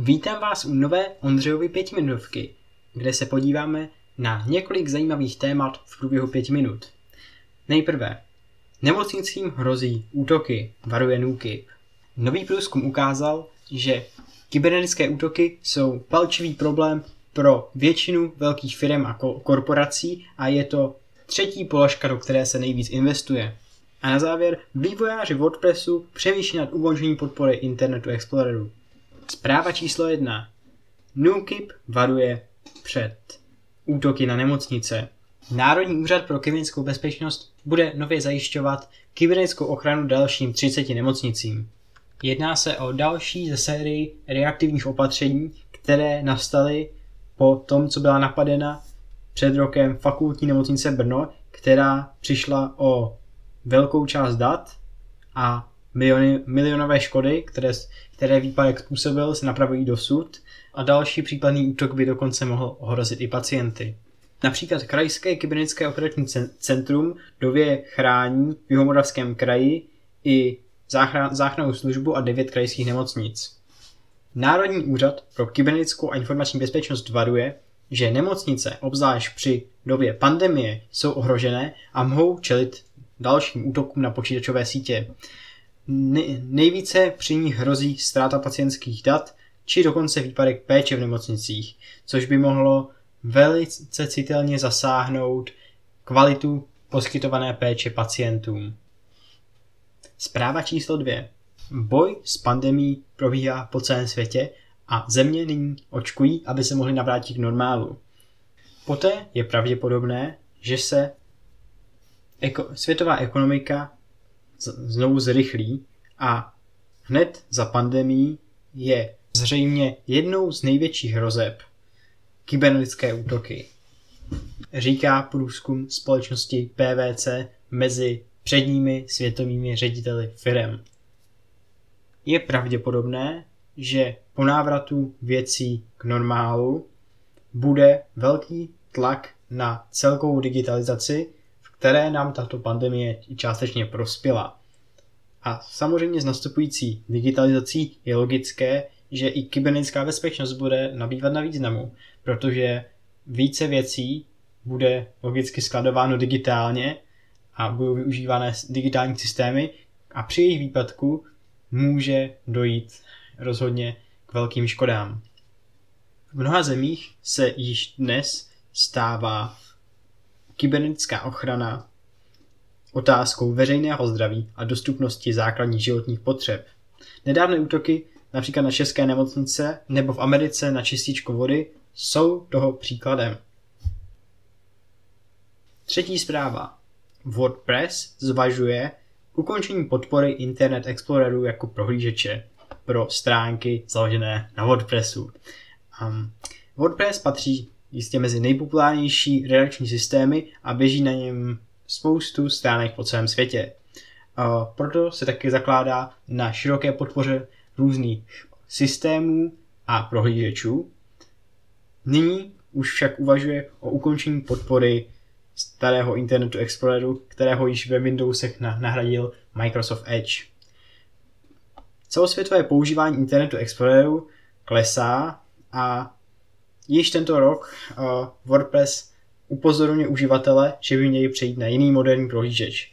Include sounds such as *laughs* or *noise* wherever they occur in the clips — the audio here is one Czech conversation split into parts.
Vítám vás u nové Ondřejovy pětiminutovky, kde se podíváme na několik zajímavých témat v průběhu pěti minut. Nejprve, nemocnicím hrozí útoky, varuje NUKIP. Nový průzkum ukázal, že kybernetické útoky jsou palčivý problém pro většinu velkých firm a korporací a je to třetí položka, do které se nejvíc investuje. A na závěr, vývojáři WordPressu přemýšlí nad ukončením podpory Internetu Exploreru. Zpráva číslo jedna. NUKIP varuje před útoky na nemocnice. Národní úřad pro kybernetickou bezpečnost bude nově zajišťovat kybernetickou ochranu dalším 30 nemocnicím. Jedná se o další ze sérii reaktivních opatření, které nastaly po tom, co byla napadena před rokem fakultní nemocnice Brno, která přišla o velkou část dat a miliony, milionové škody, které, které výpadek způsobil, se napravují dosud a další případný útok by dokonce mohl ohrozit i pacienty. Například Krajské kybernetické operační centrum dově chrání v Jihomoravském kraji i záchrannou službu a devět krajských nemocnic. Národní úřad pro kybernetickou a informační bezpečnost varuje, že nemocnice, obzvlášť při době pandemie, jsou ohrožené a mohou čelit dalším útokům na počítačové sítě. Nejvíce při nich hrozí ztráta pacientských dat či dokonce výpadek péče v nemocnicích, což by mohlo velice citelně zasáhnout kvalitu poskytované péče pacientům. Zpráva číslo dvě. Boj s pandemí probíhá po celém světě a země nyní očkují, aby se mohly navrátit k normálu. Poté je pravděpodobné, že se eko- světová ekonomika znovu zrychlí a hned za pandemí je zřejmě jednou z největších hrozeb kybernetické útoky. Říká průzkum společnosti PVC mezi předními světovými řediteli firem. Je pravděpodobné, že po návratu věcí k normálu bude velký tlak na celkovou digitalizaci, které nám tato pandemie částečně prospěla. A samozřejmě s nastupující digitalizací je logické, že i kybernetická bezpečnost bude nabývat na významu, protože více věcí bude logicky skladováno digitálně a budou využívané digitální systémy a při jejich výpadku může dojít rozhodně k velkým škodám. V mnoha zemích se již dnes stává kybernetická ochrana otázkou veřejného zdraví a dostupnosti základních životních potřeb. Nedávné útoky například na české nemocnice nebo v Americe na čističku vody jsou toho příkladem. Třetí zpráva. WordPress zvažuje ukončení podpory Internet Exploreru jako prohlížeče pro stránky založené na WordPressu. Um, WordPress patří jistě mezi nejpopulárnější redakční systémy a běží na něm spoustu stránek po celém světě. Proto se taky zakládá na široké podpoře různých systémů a prohlížečů. Nyní už však uvažuje o ukončení podpory starého Internetu Exploreru, kterého již ve Windowsech nahradil Microsoft Edge. Celosvětové používání Internetu Exploreru klesá a již tento rok uh, WordPress upozorňuje uživatele, že by měli přejít na jiný moderní prohlížeč.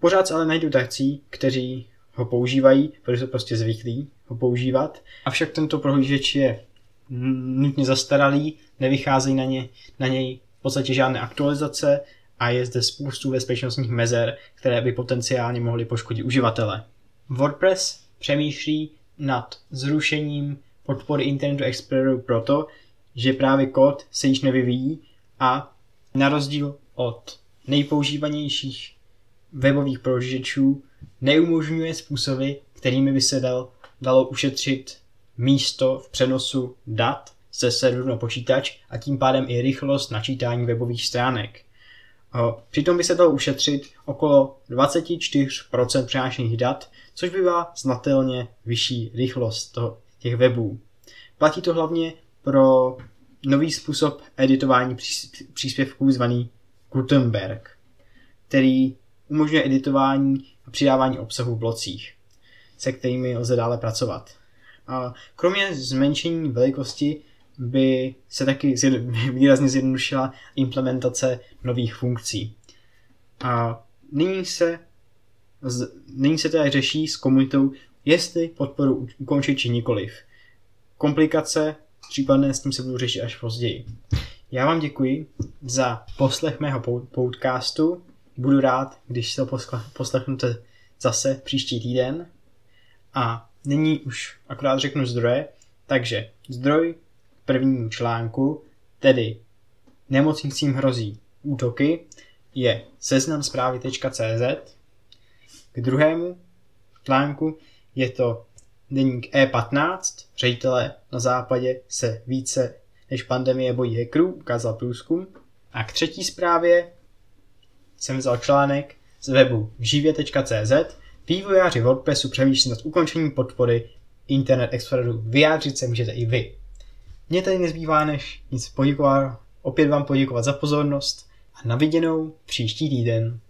Pořád se ale najdou takcí, kteří ho používají, protože jsou prostě zvyklí ho používat. Avšak tento prohlížeč je nutně zastaralý, nevycházejí na, ně, na něj v podstatě žádné aktualizace a je zde spoustu bezpečnostních mezer, které by potenciálně mohly poškodit uživatele. WordPress přemýšlí nad zrušením podpory Internetu Exploreru proto, že právě kód se již nevyvíjí a na rozdíl od nejpoužívanějších webových prohlížečů neumožňuje způsoby, kterými by se dal, dalo ušetřit místo v přenosu dat ze serveru na počítač a tím pádem i rychlost načítání webových stránek. Přitom by se dalo ušetřit okolo 24% přenášených dat, což by byla znatelně vyšší rychlost toho, těch webů. Platí to hlavně pro nový způsob editování příspěvků zvaný Gutenberg, který umožňuje editování a přidávání obsahu v blocích, se kterými lze dále pracovat. A kromě zmenšení velikosti by se taky *laughs* výrazně zjednodušila implementace nových funkcí. A nyní se, nyní se teda řeší s komunitou, jestli podporu ukončit či nikoliv. Komplikace případné s tím se budu řešit až později. Já vám děkuji za poslech mého podcastu. Budu rád, když se poslechnete zase příští týden. A nyní už akorát řeknu zdroje. Takže zdroj prvnímu článku, tedy nemocnicím hrozí útoky, je seznam zprávy.cz. K druhému článku je to deník E15, ředitele na západě se více než pandemie bojí hackerů, ukázal průzkum. A k třetí zprávě jsem vzal článek z webu živě.cz. Vývojáři WordPressu přemýšlí nad ukončením podpory Internet Exploreru. Vyjádřit se můžete i vy. Mně tady nezbývá než nic poděkovat, opět vám poděkovat za pozornost a na viděnou příští týden.